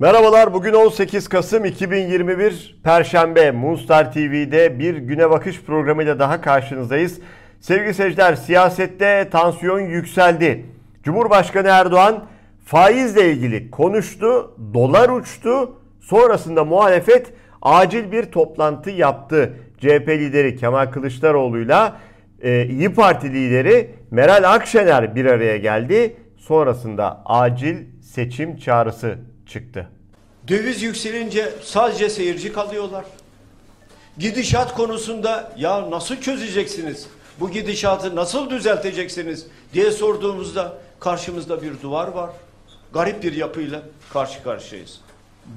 Merhabalar bugün 18 Kasım 2021 Perşembe Moonstar TV'de bir güne bakış programıyla daha karşınızdayız. Sevgili seyirciler siyasette tansiyon yükseldi. Cumhurbaşkanı Erdoğan faizle ilgili konuştu, dolar uçtu. Sonrasında muhalefet acil bir toplantı yaptı. CHP lideri Kemal Kılıçdaroğlu'yla e, İyi Parti lideri Meral Akşener bir araya geldi. Sonrasında acil seçim çağrısı çıktı. Döviz yükselince sadece seyirci kalıyorlar. Gidişat konusunda ya nasıl çözeceksiniz? Bu gidişatı nasıl düzelteceksiniz diye sorduğumuzda karşımızda bir duvar var. Garip bir yapıyla karşı karşıyayız.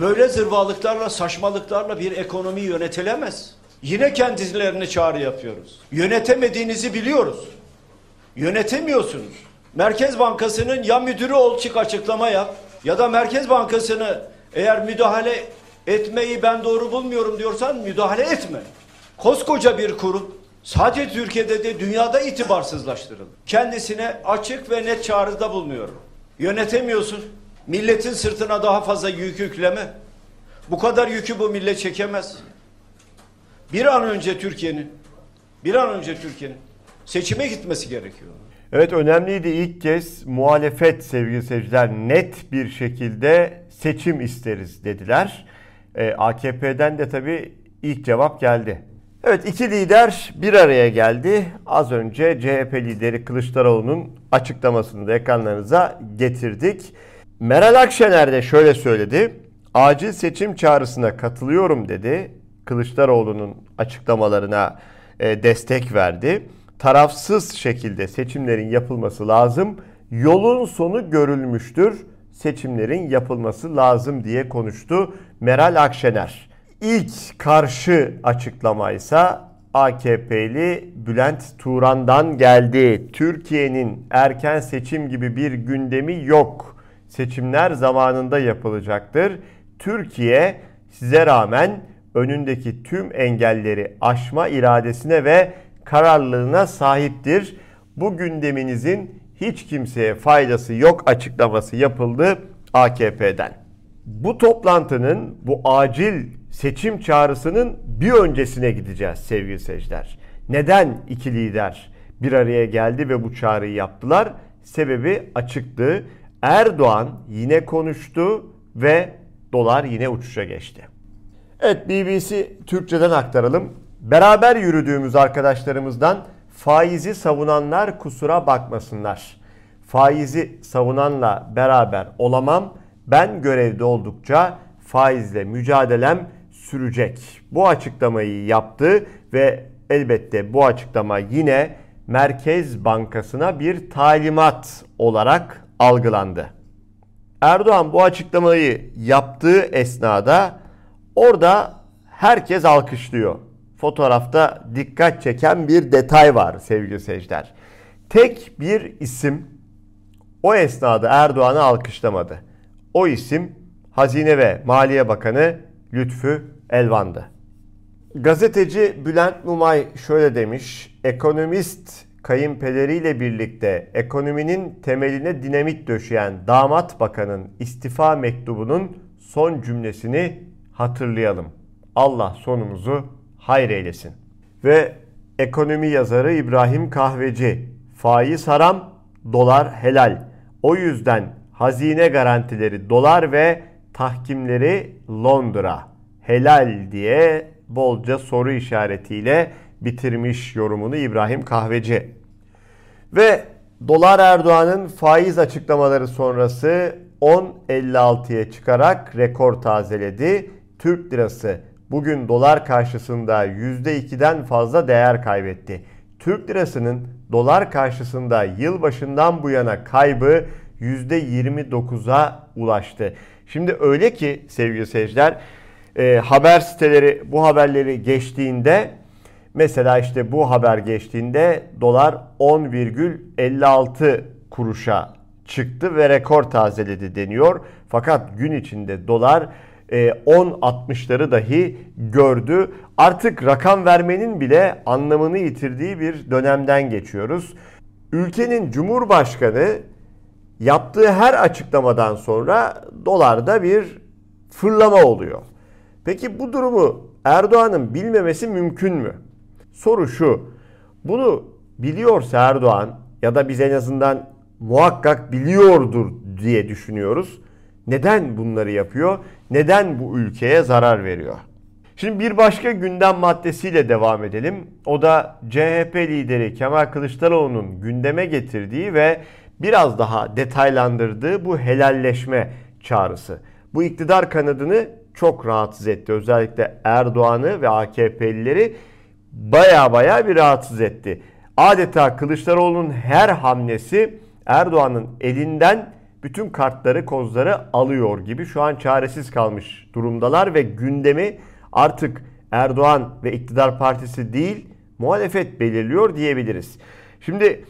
Böyle zırvalıklarla, saçmalıklarla bir ekonomi yönetilemez. Yine kendilerine çağrı yapıyoruz. Yönetemediğinizi biliyoruz. Yönetemiyorsunuz. Merkez Bankası'nın ya müdürü ol çık açıklama yap ya da Merkez Bankası'nı eğer müdahale etmeyi ben doğru bulmuyorum diyorsan müdahale etme. Koskoca bir kurum sadece Türkiye'de de dünyada itibarsızlaştırıldı. Kendisine açık ve net çağrıda bulunuyorum. Yönetemiyorsun. Milletin sırtına daha fazla yük yükleme. Bu kadar yükü bu millet çekemez. Bir an önce Türkiye'nin bir an önce Türkiye'nin seçime gitmesi gerekiyor. Evet önemliydi ilk kez muhalefet sevgili seyirciler net bir şekilde seçim isteriz dediler. Ee, AKP'den de tabii ilk cevap geldi. Evet iki lider bir araya geldi. Az önce CHP lideri Kılıçdaroğlu'nun açıklamasını da ekranlarınıza getirdik. Meral Akşener de şöyle söyledi. Acil seçim çağrısına katılıyorum dedi. Kılıçdaroğlu'nun açıklamalarına e, destek verdi. Tarafsız şekilde seçimlerin yapılması lazım. Yolun sonu görülmüştür. Seçimlerin yapılması lazım diye konuştu Meral Akşener. İlk karşı açıklama ise AKP'li Bülent Turan'dan geldi. Türkiye'nin erken seçim gibi bir gündemi yok. Seçimler zamanında yapılacaktır. Türkiye size rağmen önündeki tüm engelleri aşma iradesine ve kararlılığına sahiptir. Bu gündeminizin hiç kimseye faydası yok açıklaması yapıldı AKP'den. Bu toplantının, bu acil seçim çağrısının bir öncesine gideceğiz sevgili seyirciler. Neden iki lider bir araya geldi ve bu çağrıyı yaptılar? Sebebi açıktı. Erdoğan yine konuştu ve dolar yine uçuşa geçti. Evet BBC Türkçeden aktaralım. Beraber yürüdüğümüz arkadaşlarımızdan faizi savunanlar kusura bakmasınlar. Faizi savunanla beraber olamam. Ben görevde oldukça faizle mücadelem sürecek. Bu açıklamayı yaptı ve elbette bu açıklama yine Merkez Bankası'na bir talimat olarak algılandı. Erdoğan bu açıklamayı yaptığı esnada orada herkes alkışlıyor. Fotoğrafta dikkat çeken bir detay var sevgili seyirciler. Tek bir isim o esnada Erdoğan'ı alkışlamadı. O isim Hazine ve Maliye Bakanı Lütfü Elvan'dı. Gazeteci Bülent Mumay şöyle demiş. Ekonomist kayınpederiyle birlikte ekonominin temeline dinamit döşeyen damat bakanın istifa mektubunun son cümlesini hatırlayalım. Allah sonumuzu hayır eylesin. Ve ekonomi yazarı İbrahim Kahveci, faiz haram, dolar helal. O yüzden hazine garantileri dolar ve tahkimleri Londra helal diye bolca soru işaretiyle bitirmiş yorumunu İbrahim Kahveci. Ve dolar Erdoğan'ın faiz açıklamaları sonrası 10.56'ya çıkarak rekor tazeledi. Türk lirası bugün dolar karşısında %2'den fazla değer kaybetti. Türk lirasının dolar karşısında yılbaşından bu yana kaybı %29'a ulaştı. Şimdi öyle ki sevgili seyirciler e, haber siteleri bu haberleri geçtiğinde mesela işte bu haber geçtiğinde dolar 10,56 kuruşa çıktı ve rekor tazeledi deniyor. Fakat gün içinde dolar 10.60'ları e, dahi gördü. Artık rakam vermenin bile anlamını yitirdiği bir dönemden geçiyoruz. Ülkenin Cumhurbaşkanı yaptığı her açıklamadan sonra dolarda bir fırlama oluyor. Peki bu durumu Erdoğan'ın bilmemesi mümkün mü? Soru şu. Bunu biliyorsa Erdoğan ya da biz en azından muhakkak biliyordur diye düşünüyoruz. Neden bunları yapıyor? Neden bu ülkeye zarar veriyor? Şimdi bir başka gündem maddesiyle devam edelim. O da CHP lideri Kemal Kılıçdaroğlu'nun gündeme getirdiği ve biraz daha detaylandırdığı bu helalleşme çağrısı. Bu iktidar kanadını çok rahatsız etti. Özellikle Erdoğan'ı ve AKP'lileri baya baya bir rahatsız etti. Adeta Kılıçdaroğlu'nun her hamlesi Erdoğan'ın elinden bütün kartları, kozları alıyor gibi şu an çaresiz kalmış durumdalar ve gündemi artık Erdoğan ve iktidar partisi değil muhalefet belirliyor diyebiliriz. Şimdi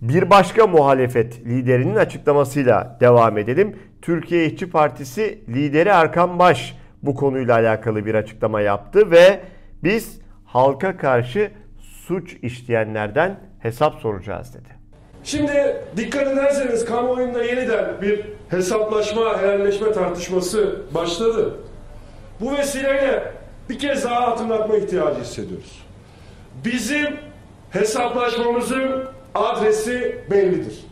bir başka muhalefet liderinin açıklamasıyla devam edelim. Türkiye İşçi Partisi lideri Erkan Baş bu konuyla alakalı bir açıklama yaptı ve biz halka karşı suç işleyenlerden hesap soracağız dedi. Şimdi dikkat ederseniz kamuoyunda yeniden bir hesaplaşma, helalleşme tartışması başladı. Bu vesileyle bir kez daha hatırlatma ihtiyacı hissediyoruz. Bizim hesaplaşmamızın adresi bellidir.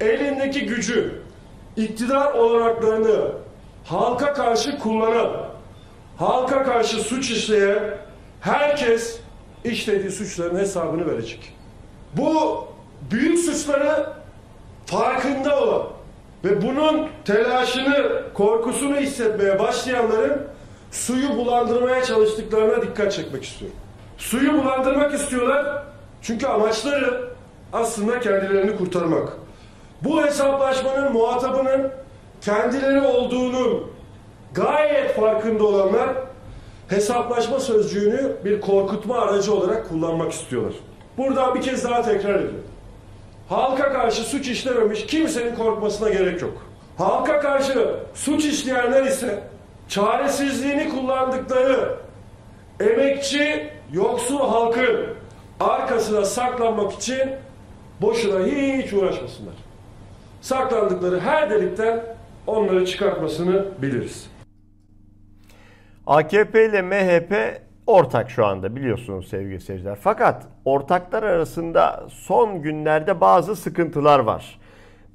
Elindeki gücü, iktidar olanaklarını halka karşı kullanan, halka karşı suç işleyen herkes işlediği suçların hesabını verecek. Bu büyük suçları farkında olan ve bunun telaşını, korkusunu hissetmeye başlayanların suyu bulandırmaya çalıştıklarına dikkat çekmek istiyorum. Suyu bulandırmak istiyorlar çünkü amaçları aslında kendilerini kurtarmak. Bu hesaplaşmanın muhatabının kendileri olduğunun gayet farkında olanlar hesaplaşma sözcüğünü bir korkutma aracı olarak kullanmak istiyorlar. Buradan bir kez daha tekrar ediyorum. Halka karşı suç işlememiş kimsenin korkmasına gerek yok. Halka karşı suç işleyenler ise çaresizliğini kullandıkları emekçi, yoksul halkın arkasına saklanmak için boşuna hiç uğraşmasınlar. Saklandıkları her delikten onları çıkartmasını biliriz. AKP ile MHP ortak şu anda biliyorsunuz sevgili seyirciler. Fakat ortaklar arasında son günlerde bazı sıkıntılar var.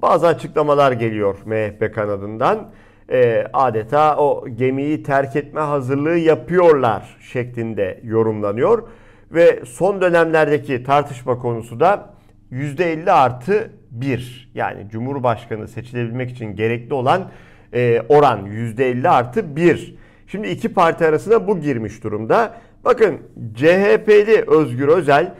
Bazı açıklamalar geliyor MHP kanadından. E, adeta o gemiyi terk etme hazırlığı yapıyorlar şeklinde yorumlanıyor. Ve son dönemlerdeki tartışma konusu da %50 artı 1 yani Cumhurbaşkanı seçilebilmek için gerekli olan e, oran %50 artı 1. Şimdi iki parti arasında bu girmiş durumda. Bakın CHP'li Özgür Özel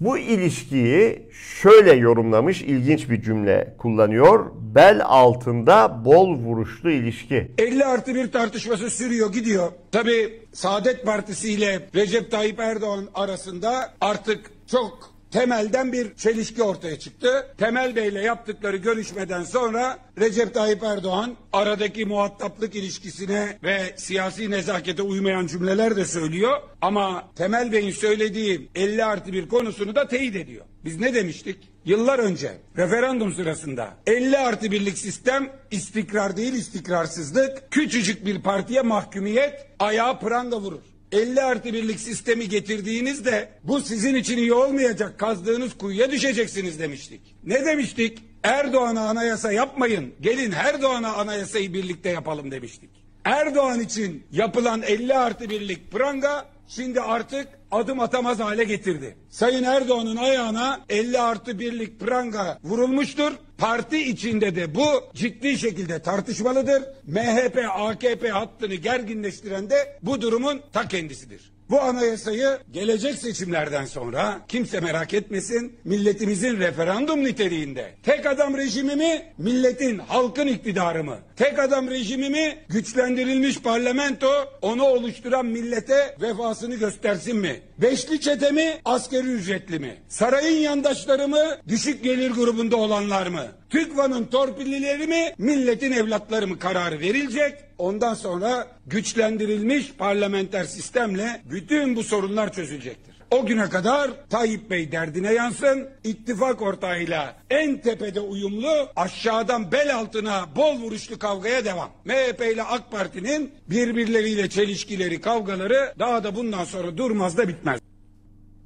bu ilişkiyi şöyle yorumlamış, ilginç bir cümle kullanıyor. Bel altında bol vuruşlu ilişki. 50 artı bir tartışması sürüyor gidiyor. Tabi Saadet Partisi ile Recep Tayyip Erdoğan arasında artık çok temelden bir çelişki ortaya çıktı. Temel Bey ile yaptıkları görüşmeden sonra Recep Tayyip Erdoğan aradaki muhataplık ilişkisine ve siyasi nezakete uymayan cümleler de söylüyor. Ama Temel Bey'in söylediği 50 artı bir konusunu da teyit ediyor. Biz ne demiştik? Yıllar önce referandum sırasında 50 artı birlik sistem istikrar değil istikrarsızlık küçücük bir partiye mahkumiyet ayağa pranga vurur. 50 artı birlik sistemi getirdiğinizde bu sizin için iyi olmayacak kazdığınız kuyuya düşeceksiniz demiştik. Ne demiştik? Erdoğan'a anayasa yapmayın. Gelin Erdoğan'a anayasayı birlikte yapalım demiştik. Erdoğan için yapılan 50 artı birlik pranga şimdi artık adım atamaz hale getirdi. Sayın Erdoğan'ın ayağına 50 artı birlik pranga vurulmuştur. Parti içinde de bu ciddi şekilde tartışmalıdır. MHP, AKP hattını gerginleştiren de bu durumun ta kendisidir. Bu anayasayı gelecek seçimlerden sonra kimse merak etmesin milletimizin referandum niteliğinde tek adam rejimi mi milletin halkın iktidarı mı? Tek adam rejimi mi güçlendirilmiş parlamento onu oluşturan millete vefasını göstersin mi? Beşli çete mi askeri ücretli mi? Sarayın yandaşları mı düşük gelir grubunda olanlar mı TÜGVA'nın torpillileri mi milletin evlatları mı kararı verilecek Ondan sonra güçlendirilmiş parlamenter sistemle bütün bu sorunlar çözülecektir. O güne kadar Tayyip Bey derdine yansın, ittifak ortağıyla en tepede uyumlu, aşağıdan bel altına bol vuruşlu kavgaya devam. MHP ile AK Parti'nin birbirleriyle çelişkileri, kavgaları daha da bundan sonra durmaz da bitmez.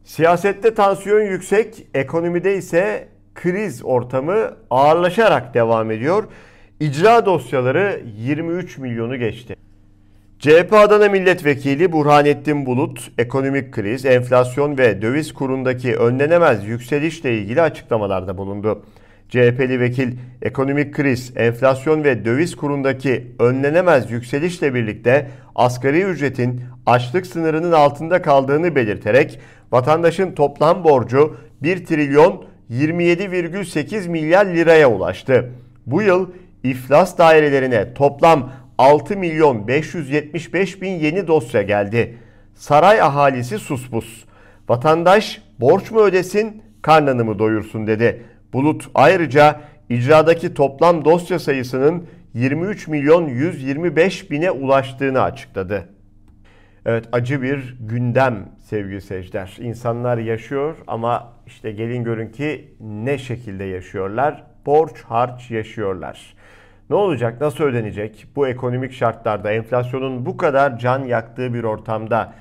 Siyasette tansiyon yüksek, ekonomide ise kriz ortamı ağırlaşarak devam ediyor. İcra dosyaları 23 milyonu geçti. CHP Adana Milletvekili Burhanettin Bulut, ekonomik kriz, enflasyon ve döviz kurundaki önlenemez yükselişle ilgili açıklamalarda bulundu. CHP'li vekil ekonomik kriz, enflasyon ve döviz kurundaki önlenemez yükselişle birlikte asgari ücretin açlık sınırının altında kaldığını belirterek vatandaşın toplam borcu 1 trilyon 27,8 milyar liraya ulaştı. Bu yıl iflas dairelerine toplam 6 milyon 575 bin yeni dosya geldi. Saray ahalisi suspus. Vatandaş borç mu ödesin, karnını mı doyursun dedi. Bulut ayrıca icradaki toplam dosya sayısının 23 milyon 125 bine ulaştığını açıkladı. Evet acı bir gündem sevgili seyirciler. İnsanlar yaşıyor ama işte gelin görün ki ne şekilde yaşıyorlar? Borç harç yaşıyorlar. Ne olacak? Nasıl ödenecek? Bu ekonomik şartlarda enflasyonun bu kadar can yaktığı bir ortamda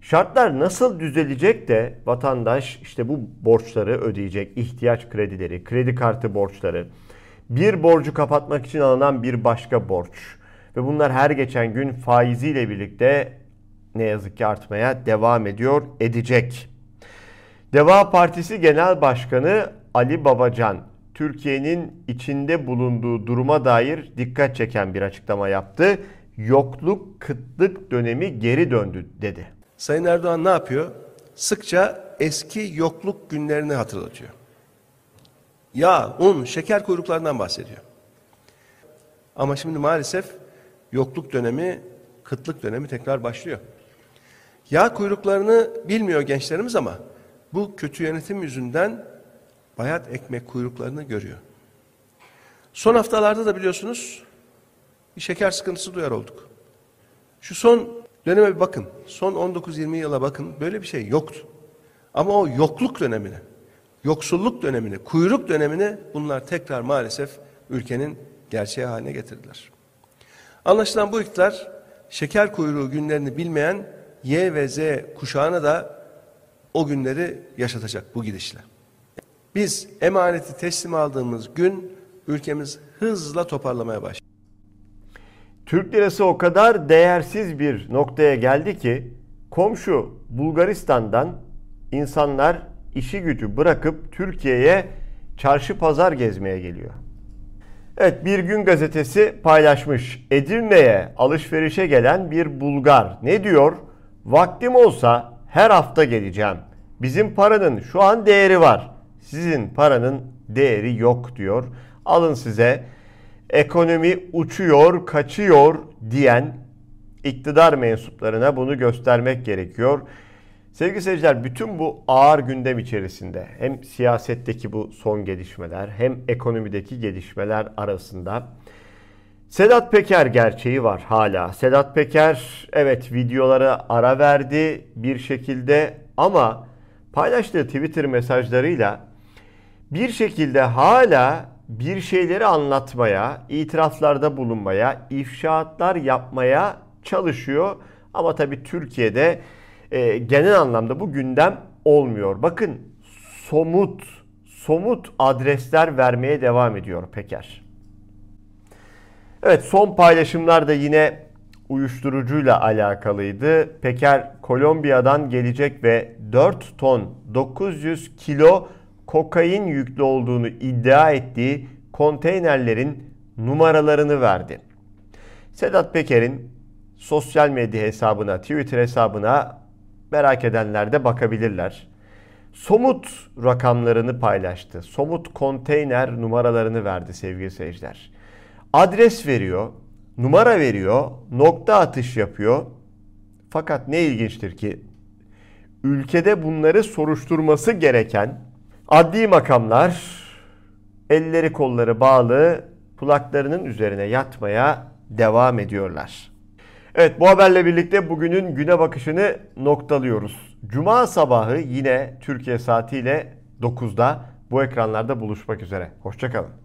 şartlar nasıl düzelecek de vatandaş işte bu borçları ödeyecek? ihtiyaç kredileri, kredi kartı borçları, bir borcu kapatmak için alınan bir başka borç ve bunlar her geçen gün faiziyle birlikte ne yazık ki artmaya devam ediyor, edecek. Deva Partisi Genel Başkanı Ali Babacan Türkiye'nin içinde bulunduğu duruma dair dikkat çeken bir açıklama yaptı. Yokluk, kıtlık dönemi geri döndü dedi. Sayın Erdoğan ne yapıyor? Sıkça eski yokluk günlerini hatırlatıyor. Yağ, un, şeker kuyruklarından bahsediyor. Ama şimdi maalesef yokluk dönemi, kıtlık dönemi tekrar başlıyor. Yağ kuyruklarını bilmiyor gençlerimiz ama bu kötü yönetim yüzünden bayat ekmek kuyruklarını görüyor. Son haftalarda da biliyorsunuz bir şeker sıkıntısı duyar olduk. Şu son döneme bir bakın. Son 19-20 yıla bakın. Böyle bir şey yoktu. Ama o yokluk dönemini, yoksulluk dönemini, kuyruk dönemini bunlar tekrar maalesef ülkenin gerçeği haline getirdiler. Anlaşılan bu iktidar şeker kuyruğu günlerini bilmeyen Y ve Z kuşağına da o günleri yaşatacak bu gidişle. Biz emaneti teslim aldığımız gün ülkemiz hızla toparlamaya başladı. Türk lirası o kadar değersiz bir noktaya geldi ki komşu Bulgaristan'dan insanlar işi gücü bırakıp Türkiye'ye çarşı pazar gezmeye geliyor. Evet Bir Gün gazetesi paylaşmış. Edirne'ye alışverişe gelen bir Bulgar ne diyor? Vaktim olsa her hafta geleceğim. Bizim paranın şu an değeri var. Sizin paranın değeri yok diyor. Alın size ekonomi uçuyor, kaçıyor diyen iktidar mensuplarına bunu göstermek gerekiyor. Sevgili seyirciler bütün bu ağır gündem içerisinde hem siyasetteki bu son gelişmeler hem ekonomideki gelişmeler arasında Sedat Peker gerçeği var hala. Sedat Peker evet videolara ara verdi bir şekilde ama paylaştığı Twitter mesajlarıyla bir şekilde hala bir şeyleri anlatmaya, itiraflarda bulunmaya, ifşaatlar yapmaya çalışıyor. Ama tabii Türkiye'de e, genel anlamda bu gündem olmuyor. Bakın somut, somut adresler vermeye devam ediyor Peker. Evet son paylaşımlar da yine uyuşturucuyla alakalıydı. Peker Kolombiya'dan gelecek ve 4 ton 900 kilo kokain yüklü olduğunu iddia ettiği konteynerlerin numaralarını verdi. Sedat Peker'in sosyal medya hesabına, Twitter hesabına merak edenler de bakabilirler. Somut rakamlarını paylaştı. Somut konteyner numaralarını verdi sevgili seyirciler. Adres veriyor, numara veriyor, nokta atış yapıyor. Fakat ne ilginçtir ki ülkede bunları soruşturması gereken Adli makamlar elleri kolları bağlı kulaklarının üzerine yatmaya devam ediyorlar. Evet bu haberle birlikte bugünün güne bakışını noktalıyoruz. Cuma sabahı yine Türkiye saatiyle 9'da bu ekranlarda buluşmak üzere. Hoşçakalın.